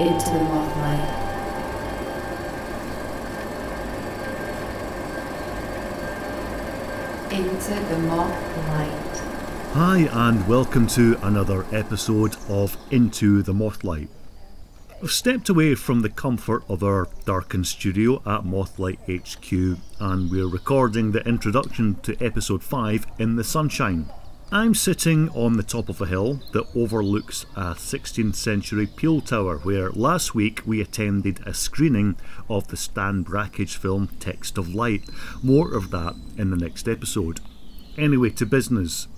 into the moth light. Into the moth light. Hi, and welcome to another episode of Into the Mothlight. We've stepped away from the comfort of our darkened studio at Mothlight HQ, and we're recording the introduction to episode 5 in the sunshine. I'm sitting on the top of a hill that overlooks a 16th century Peel Tower, where last week we attended a screening of the Stan Brakhage film Text of Light. More of that in the next episode. Anyway, to business.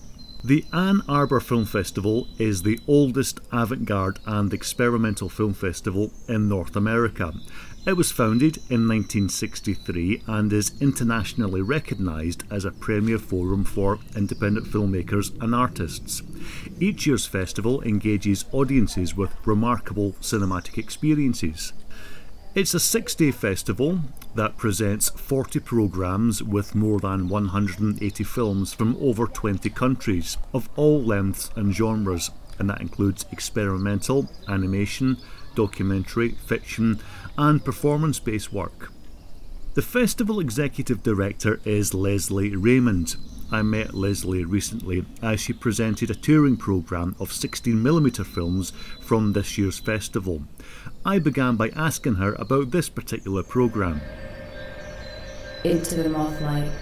The Ann Arbor Film Festival is the oldest avant garde and experimental film festival in North America. It was founded in 1963 and is internationally recognised as a premier forum for independent filmmakers and artists. Each year's festival engages audiences with remarkable cinematic experiences. It's a six day festival that presents 40 programmes with more than 180 films from over 20 countries of all lengths and genres, and that includes experimental, animation, documentary, fiction, and performance based work. The festival executive director is Leslie Raymond. I met Leslie recently as she presented a touring programme of 16mm films from this year's festival. I began by asking her about this particular programme. Into the Mothlight.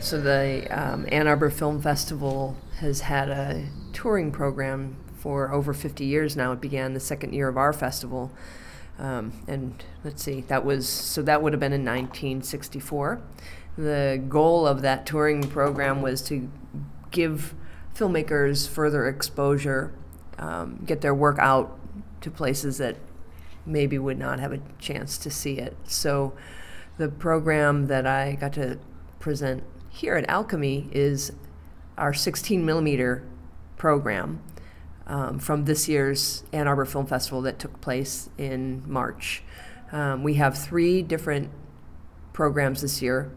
So the um, Ann Arbor Film Festival has had a touring program for over 50 years now. It began the second year of our festival. Um, and let's see, that was, so that would have been in 1964. The goal of that touring program was to give filmmakers further exposure, um, get their work out to places that maybe would not have a chance to see it. So the program that I got to present here at Alchemy is our 16 millimeter program um, from this year's Ann Arbor Film Festival that took place in March. Um, we have three different programs this year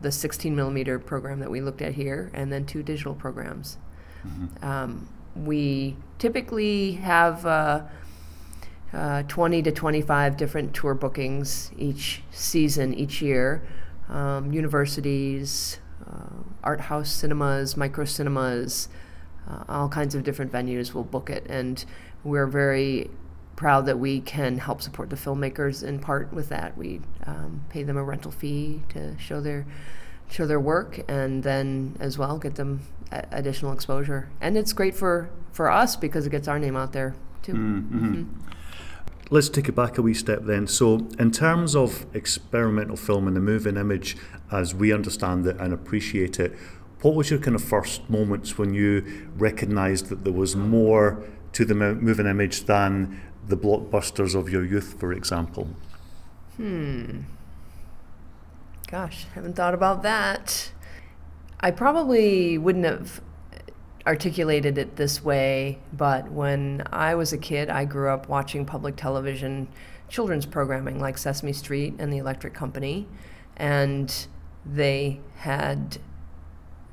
the 16 millimeter program that we looked at here, and then two digital programs. Mm-hmm. Um, we typically have uh, uh, 20 to 25 different tour bookings each season, each year. Um, universities, uh, art house cinemas, micro cinemas, uh, all kinds of different venues will book it. And we're very proud that we can help support the filmmakers in part with that. We um, pay them a rental fee to show their show their work, and then as well get them a- additional exposure. And it's great for for us because it gets our name out there too. Mm-hmm. Mm-hmm. Let's take it back a wee step then. So, in terms of experimental film and the moving image, as we understand it and appreciate it, what was your kind of first moments when you recognised that there was more to the moving image than the blockbusters of your youth, for example? Hmm. Gosh, haven't thought about that. I probably wouldn't have articulated it this way, but when I was a kid, I grew up watching public television children's programming like Sesame Street and The Electric Company, and they had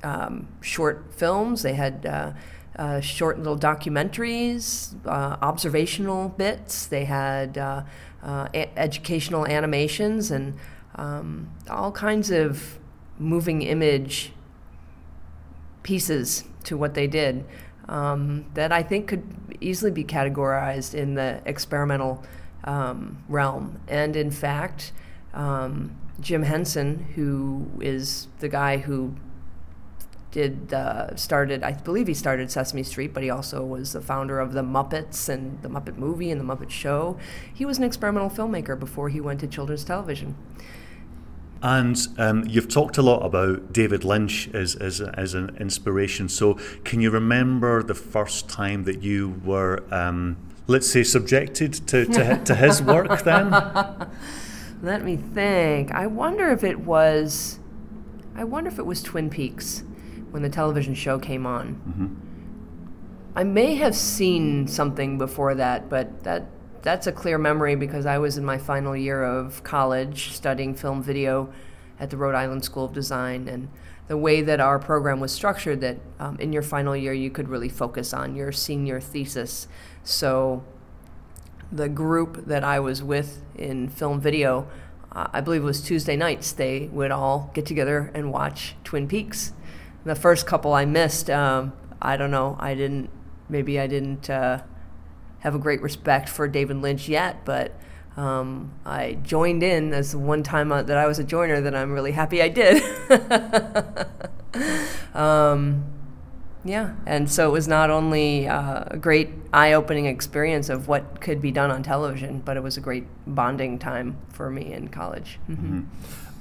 um, short films, they had uh, uh, short little documentaries, uh, observational bits, they had uh, uh, a- educational animations, and um, all kinds of moving image pieces to what they did um, that I think could easily be categorized in the experimental um, realm. And in fact, um, Jim Henson, who is the guy who did uh, started, I believe he started Sesame Street, but he also was the founder of the Muppets and the Muppet Movie and the Muppet Show. He was an experimental filmmaker before he went to children's television. And um, you've talked a lot about David Lynch as, as, as an inspiration. So, can you remember the first time that you were, um, let's say, subjected to, to, to his work then? Let me think. I wonder if it was, I wonder if it was Twin Peaks when the television show came on. Mm-hmm. I may have seen something before that, but that that's a clear memory because I was in my final year of college studying film video at the Rhode Island School of Design, and the way that our program was structured, that um, in your final year you could really focus on your senior thesis. So the group that I was with in film video, uh, I believe it was Tuesday nights, they would all get together and watch Twin Peaks. The first couple I missed, um, I don't know, I didn't, maybe I didn't uh, have a great respect for David Lynch yet, but um, I joined in as the one time uh, that I was a joiner that I'm really happy I did. um, yeah, and so it was not only uh, a great eye opening experience of what could be done on television, but it was a great bonding time for me in college. Mm-hmm.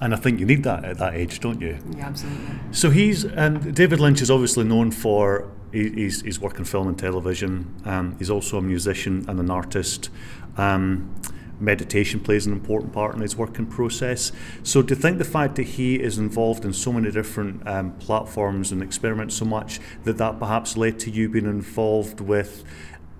And I think you need that at that age, don't you? Yeah, absolutely. So he's and David Lynch is obviously known for he's, he's work in film and television. Um, he's also a musician and an artist. Um, meditation plays an important part in his working process. So, do you think the fact that he is involved in so many different um, platforms and experiments so much that that perhaps led to you being involved with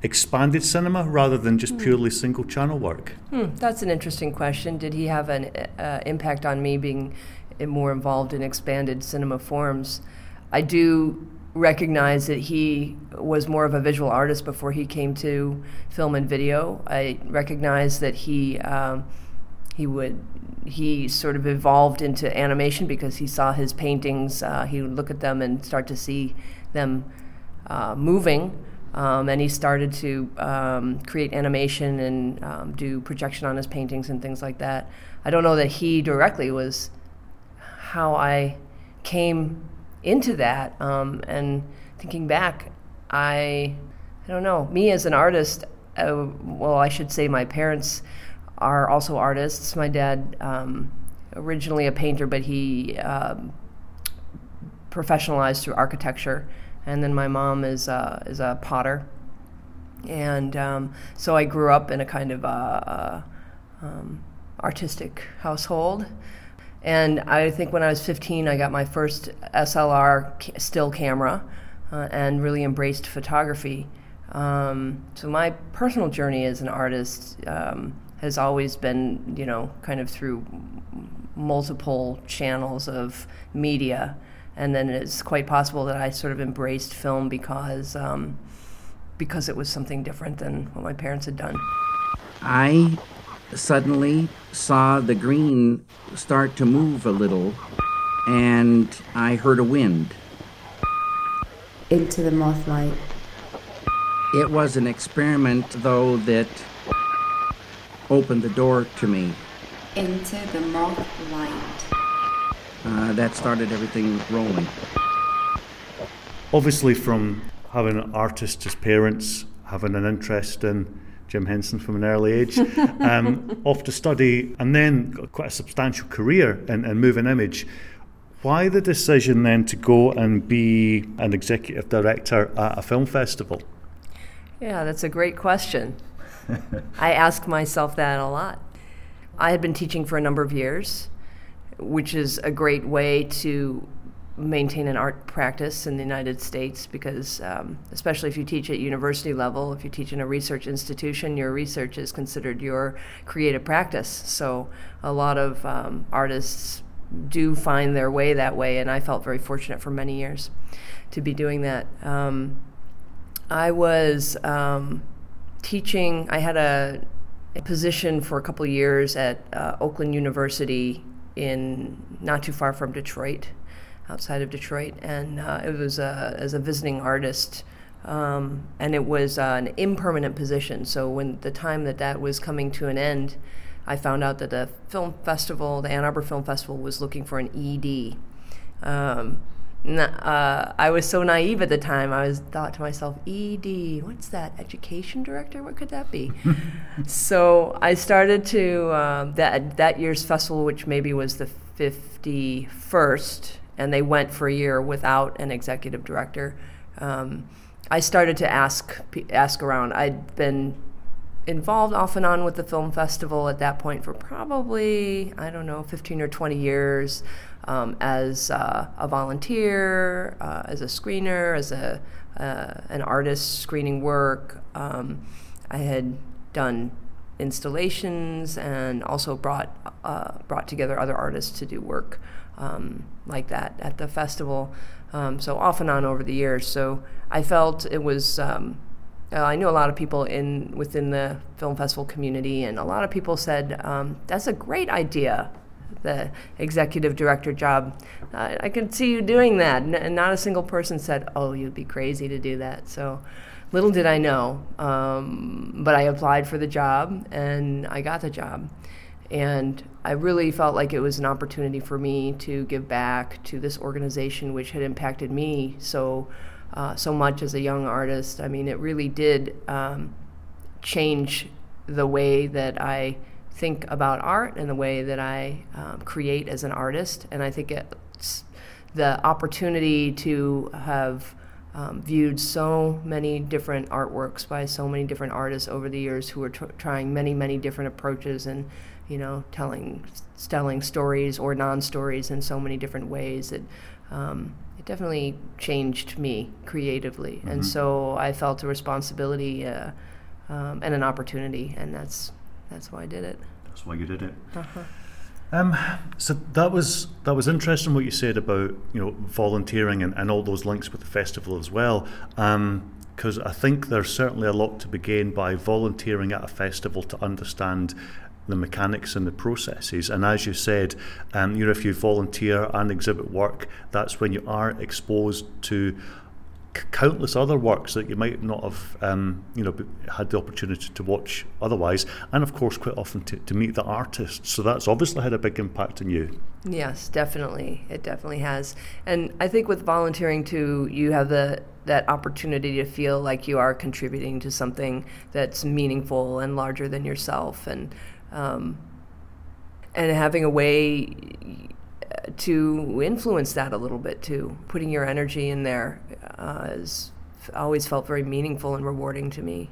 expanded cinema rather than just purely single channel work? Hmm, that's an interesting question. Did he have an uh, impact on me being more involved in expanded cinema forms? I do recognize that he was more of a visual artist before he came to film and video. I recognize that he um, he would he sort of evolved into animation because he saw his paintings. Uh, he would look at them and start to see them uh, moving. Um, and he started to um, create animation and um, do projection on his paintings and things like that. I don't know that he directly was how I came into that. Um, and thinking back, I, I don't know, me as an artist, uh, well, I should say my parents are also artists. My dad, um, originally a painter, but he um, professionalized through architecture. And then my mom is, uh, is a potter. And um, so I grew up in a kind of uh, um, artistic household. And I think when I was 15, I got my first SLR still camera uh, and really embraced photography. Um, so my personal journey as an artist um, has always been, you know, kind of through multiple channels of media. And then it's quite possible that I sort of embraced film because um, because it was something different than what my parents had done. I suddenly saw the green start to move a little, and I heard a wind. Into the moth light. It was an experiment, though, that opened the door to me. Into the moth light. Uh, that started everything rolling. Obviously, from having an artist as parents, having an interest in Jim Henson from an early age, um, off to study, and then quite a substantial career in, in moving image. Why the decision then to go and be an executive director at a film festival? Yeah, that's a great question. I ask myself that a lot. I had been teaching for a number of years, which is a great way to maintain an art practice in the United States because, um, especially if you teach at university level, if you teach in a research institution, your research is considered your creative practice. So, a lot of um, artists do find their way that way, and I felt very fortunate for many years to be doing that. Um, I was um, teaching, I had a, a, position for a couple years at uh, Oakland University in not too far from Detroit outside of Detroit, and uh, it was as a visiting artist. Um, and it was uh, an impermanent position. So when the time that that was coming to an end, I found out that the film festival, the Ann Arbor Film Festival, was looking for an ED. Um, uh, I was so naive at the time. I was thought to myself, ED, what's that? Education director? What could that be? so I started to uh, that that year's festival, which maybe was the fifty first and they went for a year without an executive director. Um, I started to ask ask around. I'd been involved off and on with the film festival at that point for probably I don't know 15 or 20 years um, as uh, a volunteer, uh, as a screener, as a uh, an artist screening work. Um, I had done installations and also brought uh, brought together other artists to do work um, like that at the festival. Um, so off and on over the years. So I felt it was um, uh, I knew a lot of people in within the film festival community, and a lot of people said um, that's a great idea. The executive director job, uh, I could see you doing that, and not a single person said, "Oh, you'd be crazy to do that." So, little did I know, um, but I applied for the job and I got the job, and I really felt like it was an opportunity for me to give back to this organization, which had impacted me so uh, so much as a young artist. I mean, it really did um, change the way that I think about art and the way that I um, create as an artist. And I think it's the opportunity to have um, viewed so many different artworks by so many different artists over the years who are tr- trying many, many different approaches and, you know, telling telling stories or non-stories in so many different ways. It, um, definitely changed me creatively, mm-hmm. and so I felt a responsibility uh, um, and an opportunity, and that's that's why I did it. That's why you did it. Uh-huh. Um, so that was that was interesting what you said about you know volunteering and, and all those links with the festival as well. because um, I think there's certainly a lot to be gained by volunteering at a festival to understand the mechanics and the processes. And as you said, um, you know, if you volunteer and exhibit work, that's when you are exposed to c- countless other works that you might not have, um, you know, had the opportunity to watch otherwise. And of course, quite often to, to meet the artists. So that's obviously had a big impact on you. Yes, definitely, it definitely has. And I think with volunteering too, you have the that opportunity to feel like you are contributing to something that's meaningful and larger than yourself and um, and having a way to influence that a little bit too. Putting your energy in there uh, has always felt very meaningful and rewarding to me.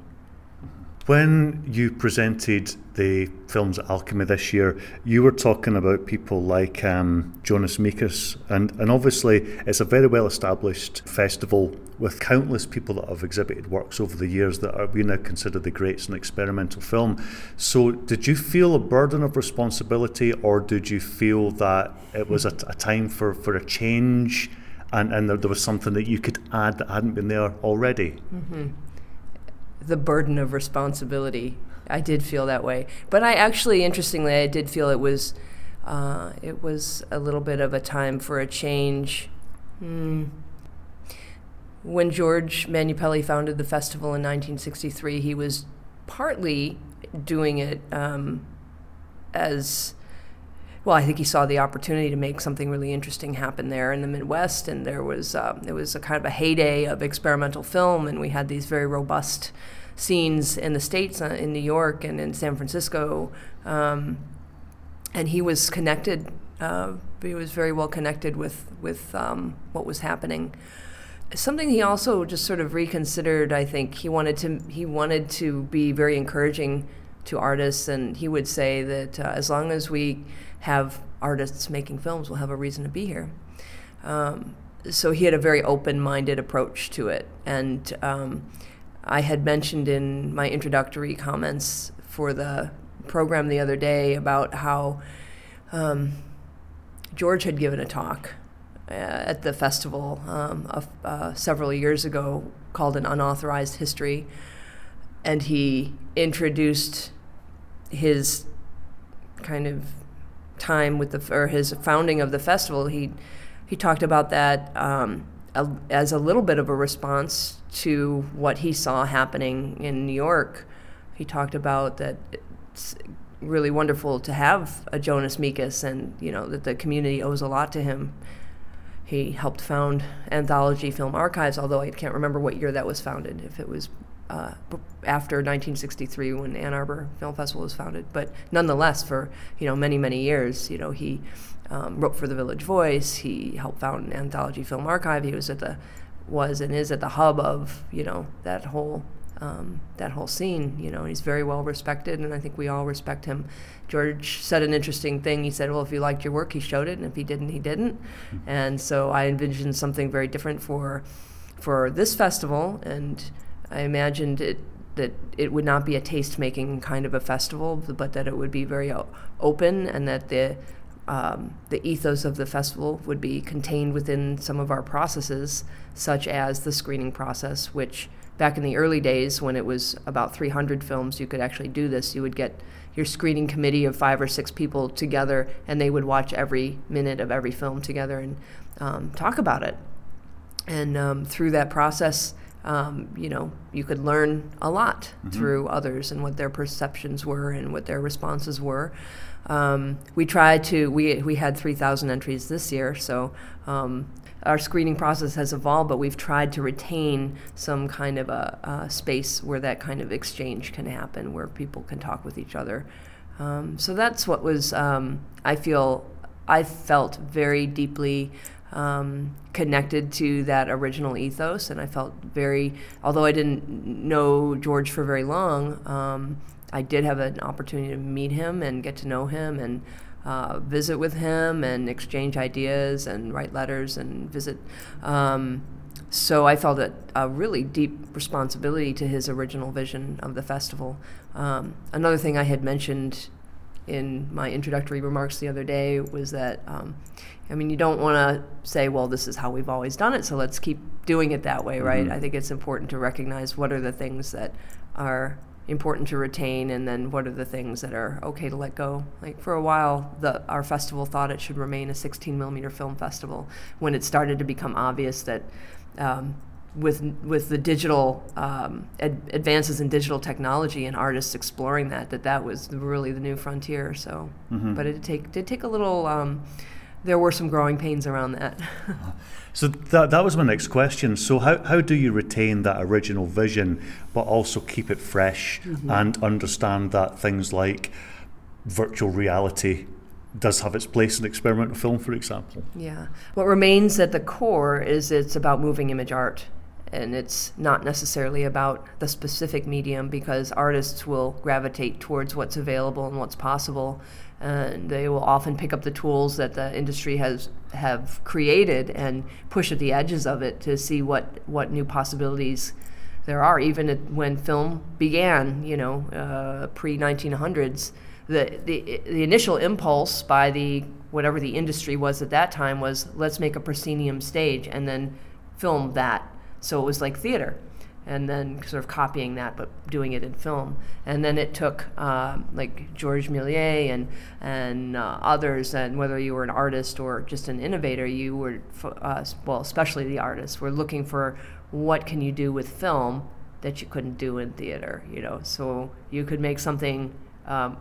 When you presented the films at Alchemy this year, you were talking about people like um, Jonas Mekas, and, and obviously it's a very well established festival with countless people that have exhibited works over the years that are we now consider the greats in experimental film. So, did you feel a burden of responsibility, or did you feel that it was a, a time for, for a change? And, and there, there was something that you could add that hadn't been there already. Mm-hmm the burden of responsibility. I did feel that way, but I actually, interestingly, I did feel it was uh, it was a little bit of a time for a change. Hmm. When George Manupelli founded the festival in 1963, he was partly doing it um, as well, I think he saw the opportunity to make something really interesting happen there in the Midwest, and there was uh, it was a kind of a heyday of experimental film, and we had these very robust scenes in the states, uh, in New York and in San Francisco, um, and he was connected. Uh, he was very well connected with with um, what was happening. Something he also just sort of reconsidered. I think he wanted to he wanted to be very encouraging to artists, and he would say that uh, as long as we have artists making films we'll have a reason to be here. Um, so he had a very open-minded approach to it, and um, I had mentioned in my introductory comments for the program the other day about how um, George had given a talk uh, at the festival um, of, uh, several years ago called an unauthorized history, and he introduced his kind of time with the or his founding of the festival, he he talked about that um, a, as a little bit of a response to what he saw happening in New York. He talked about that it's really wonderful to have a Jonas Mekas, and you know that the community owes a lot to him. He helped found Anthology Film Archives, although I can't remember what year that was founded. If it was uh, after 1963 when Ann Arbor Film Festival was founded. But nonetheless, for you know many many years, you know he um, wrote for the Village Voice. He helped found an Anthology Film Archive. He was at the was and is at the hub of you know that whole um, that whole scene. You know, he's very well respected, and I think we all respect him. George said an interesting thing. He said, "Well, if you liked your work, he showed it, and if he didn't, he didn't." Mm-hmm. And so I envisioned something very different for for this festival, and I imagined it that it would not be a taste making kind of a festival, but that it would be very open and that the um, the ethos of the festival would be contained within some of our processes, such as the screening process, which back in the early days when it was about 300 films, you could actually do this. You would get your screening committee of five or six people together, and they would watch every minute of every film together and um, talk about it. And um, through that process, um, you know, you could learn a lot mm-hmm. through others and what their perceptions were and what their responses were. Um, we tried to, we, we had 3,000 entries this year, so um, our screening process has evolved, but we've tried to retain some kind of a, a, space where that kind of exchange can happen, where people can talk with each other. Um, so that's what was, um, I feel, I felt very deeply um, connected to that original ethos, and I felt very, although I didn't know George for very long, um, I did have an opportunity to meet him and get to know him and uh, visit with him and exchange ideas and write letters and visit. Um, so I felt a, a, really deep responsibility to his original vision of the festival. Um, another thing I had mentioned in my introductory remarks the other day was that, um, I mean, you don't want to say, well, this is how we've always done it, so let's keep doing it that way, right? Mm-hmm. I think it's important to recognize what are the things that are important to retain and then what are the things that are okay to let go like for a while the our festival thought it should remain a 16 millimeter film festival when it started to become obvious that um, with with the digital um, ad- advances in digital technology and artists exploring that that that was really the new frontier so mm-hmm. but it did take did take a little um, there were some growing pains around that So that, that was my next question. So how, how do you retain that original vision, but also keep it fresh mm-hmm. and understand that things like virtual reality does have its place in experimental film, for example? Yeah. What remains at the core is it's about moving image art. And it's not necessarily about the specific medium because artists will gravitate towards what's available and what's possible and they will often pick up the tools that the industry has have created and push at the edges of it to see what what new possibilities there are. Even when film began, you know, uh, pre 1900s, the, the the initial impulse by the whatever the industry was at that time was let's make a proscenium stage and then film that. So it was like theater and then sort of copying that but doing it in film. And then it took uh, like Georges Méliès and and uh, others, and whether you were an artist or just an innovator, you were uh, well, especially the artists, were looking for what can you do with film that you couldn't do in theater. You know, so you could make something. Um,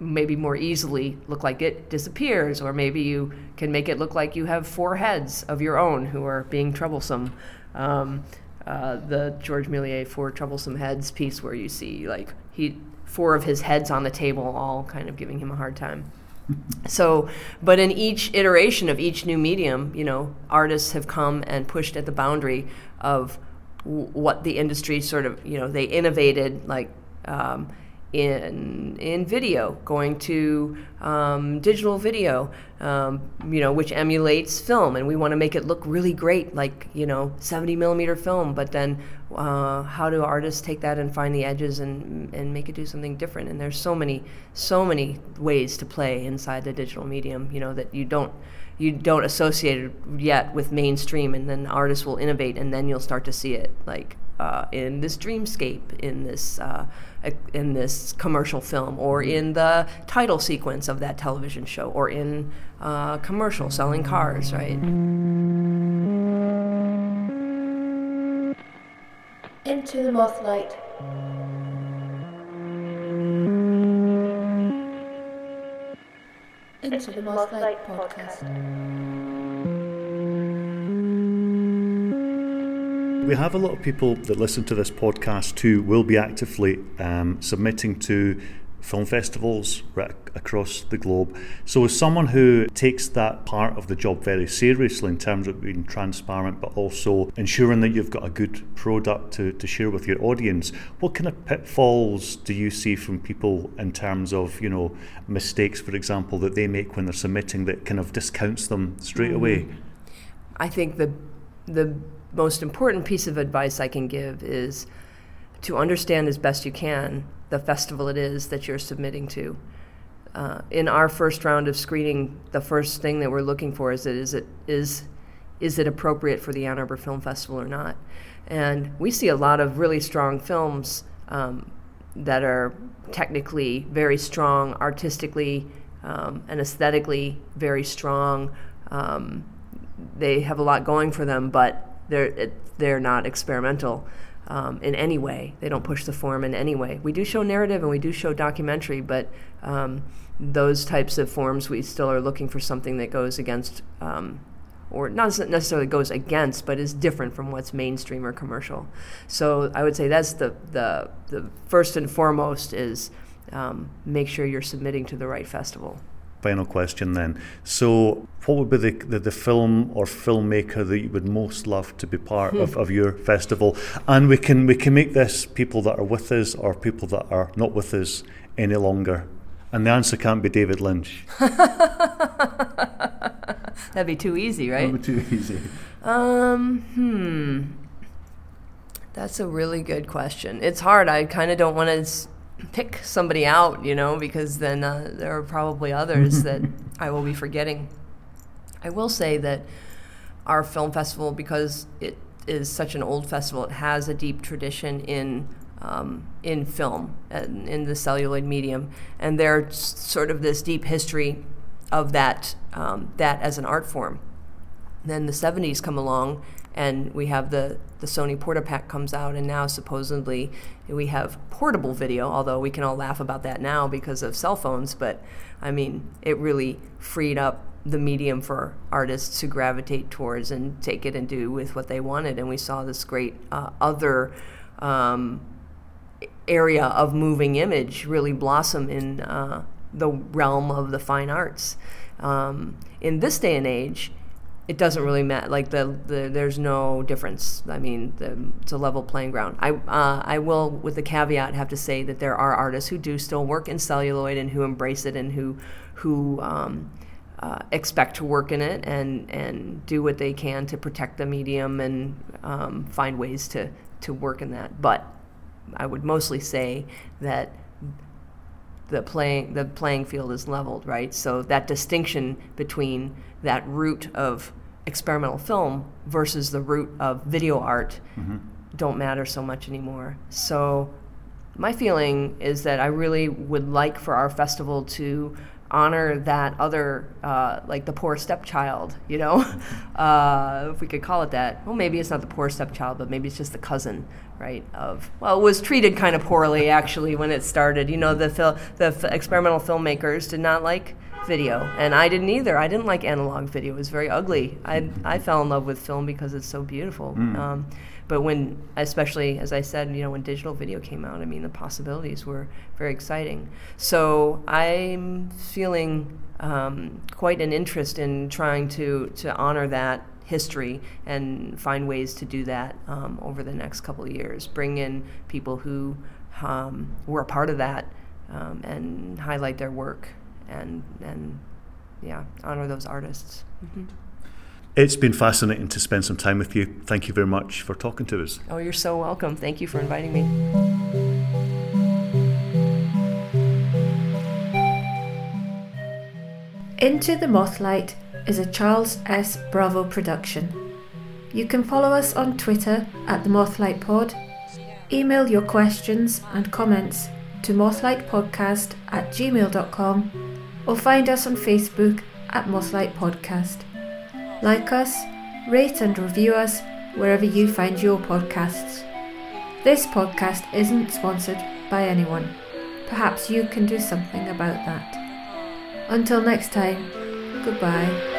maybe more easily look like it disappears, or maybe you can make it look like you have four heads of your own who are being troublesome. Um, uh, the George Méliès Four Troublesome Heads piece where you see like he four of his heads on the table, all kind of giving him a hard time. so, but in each iteration of each new medium, you know, artists have come and pushed at the boundary of w- what the industry sort of, you know, they innovated like. Um, in in video, going to um, digital video, um, you know, which emulates film, and we want to make it look really great, like you know, 70 millimeter film. But then, uh, how do artists take that and find the edges and and make it do something different? And there's so many so many ways to play inside the digital medium, you know, that you don't you don't associate it yet with mainstream, and then artists will innovate, and then you'll start to see it like uh, in this dreamscape, in this uh, in this commercial film, or mm-hmm. in the title sequence of that television show, or in uh, commercial selling cars, right? Into the Mothlight. Into the Mothlight podcast. We have a lot of people that listen to this podcast who will be actively um, submitting to film festivals right across the globe. So, as someone who takes that part of the job very seriously in terms of being transparent, but also ensuring that you've got a good product to, to share with your audience, what kind of pitfalls do you see from people in terms of, you know, mistakes, for example, that they make when they're submitting that kind of discounts them straight away? Mm. I think the the most important piece of advice I can give is to understand as best you can the festival it is that you're submitting to. uh, in our first round of screening, the first thing that we're looking for is it is it is is it appropriate for the Ann Arbor Film Festival or not? And we see a lot of really strong films um, that are technically very strong, artistically um, and aesthetically very strong. Um, they have a lot going for them, but they're it, they're not experimental um, in any way. They don't push the form in any way. We do show narrative and we do show documentary, but um, those types of forms we still are looking for something that goes against um, or not necessarily goes against, but is different from what's mainstream or commercial. So I would say that's the the, the first and foremost is um, make sure you're submitting to the right festival. Final question then. So, what would be the, the, the film or filmmaker that you would most love to be part of, of your festival? And we can we can make this people that are with us or people that are not with us any longer. And the answer can't be David Lynch. That'd be too easy, right? That would be too easy. Um, hmm. That's a really good question. It's hard. I kind of don't want to pick somebody out, you know, because then uh, there are probably others that I will be forgetting. I will say that our film festival, because it is such an old festival, it has a deep tradition in um, in film and in the celluloid medium, and there's sort of this deep history of that um, that as an art form. Then the 70s come along, and we have the the Sony Portapack comes out, and now supposedly we have portable video. Although we can all laugh about that now because of cell phones, but I mean, it really freed up the medium for artists to gravitate towards and take it and do with what they wanted. And we saw this great uh, other um, area of moving image really blossom in uh, the realm of the fine arts. Um, in this day and age, it doesn't really matter. Like the, the there's no difference. I mean, the, it's a level playing ground. I uh, I will, with the caveat, have to say that there are artists who do still work in celluloid and who embrace it and who who um, uh, expect to work in it and and do what they can to protect the medium and um, find ways to to work in that. But I would mostly say that the playing the playing field is leveled, right? So that distinction between that root of experimental film versus the root of video art don't matter so much anymore. So my feeling is that I really would like for our festival to honor that other, uh, like the poor stepchild, you know, uh, if we could call it that. Well, maybe it's not the poor stepchild, but maybe it's just the cousin, right? Of well, it was treated kind of poorly actually when it started. You know, the fil- the f- experimental filmmakers did not like video, and I didn't either. I didn't like analog video; it was very ugly. I I fell in love with film because it's so beautiful. Um, but when, especially as I said, you know, when digital video came out, I mean, the possibilities were very exciting. So I'm feeling um, quite an interest in trying to to honor that history and find ways to do that um, over the next couple of years. Bring in people who um, were a part of that um, and highlight their work and and yeah, honor those artists. hmm It's been fascinating to spend some time with you. Thank you very much for talking to us. Oh, you're so welcome. Thank you for inviting me. Into the Mothlight is a Charles S. Bravo production. You can follow us on Twitter at the Mothlight Pod, email your questions and comments to mothlightpodcast at gmail.com, or find us on Facebook at Mothlight Podcast. Like us, rate and review us wherever you find your podcasts. This podcast isn't sponsored by anyone. Perhaps you can do something about that. Until next time, goodbye.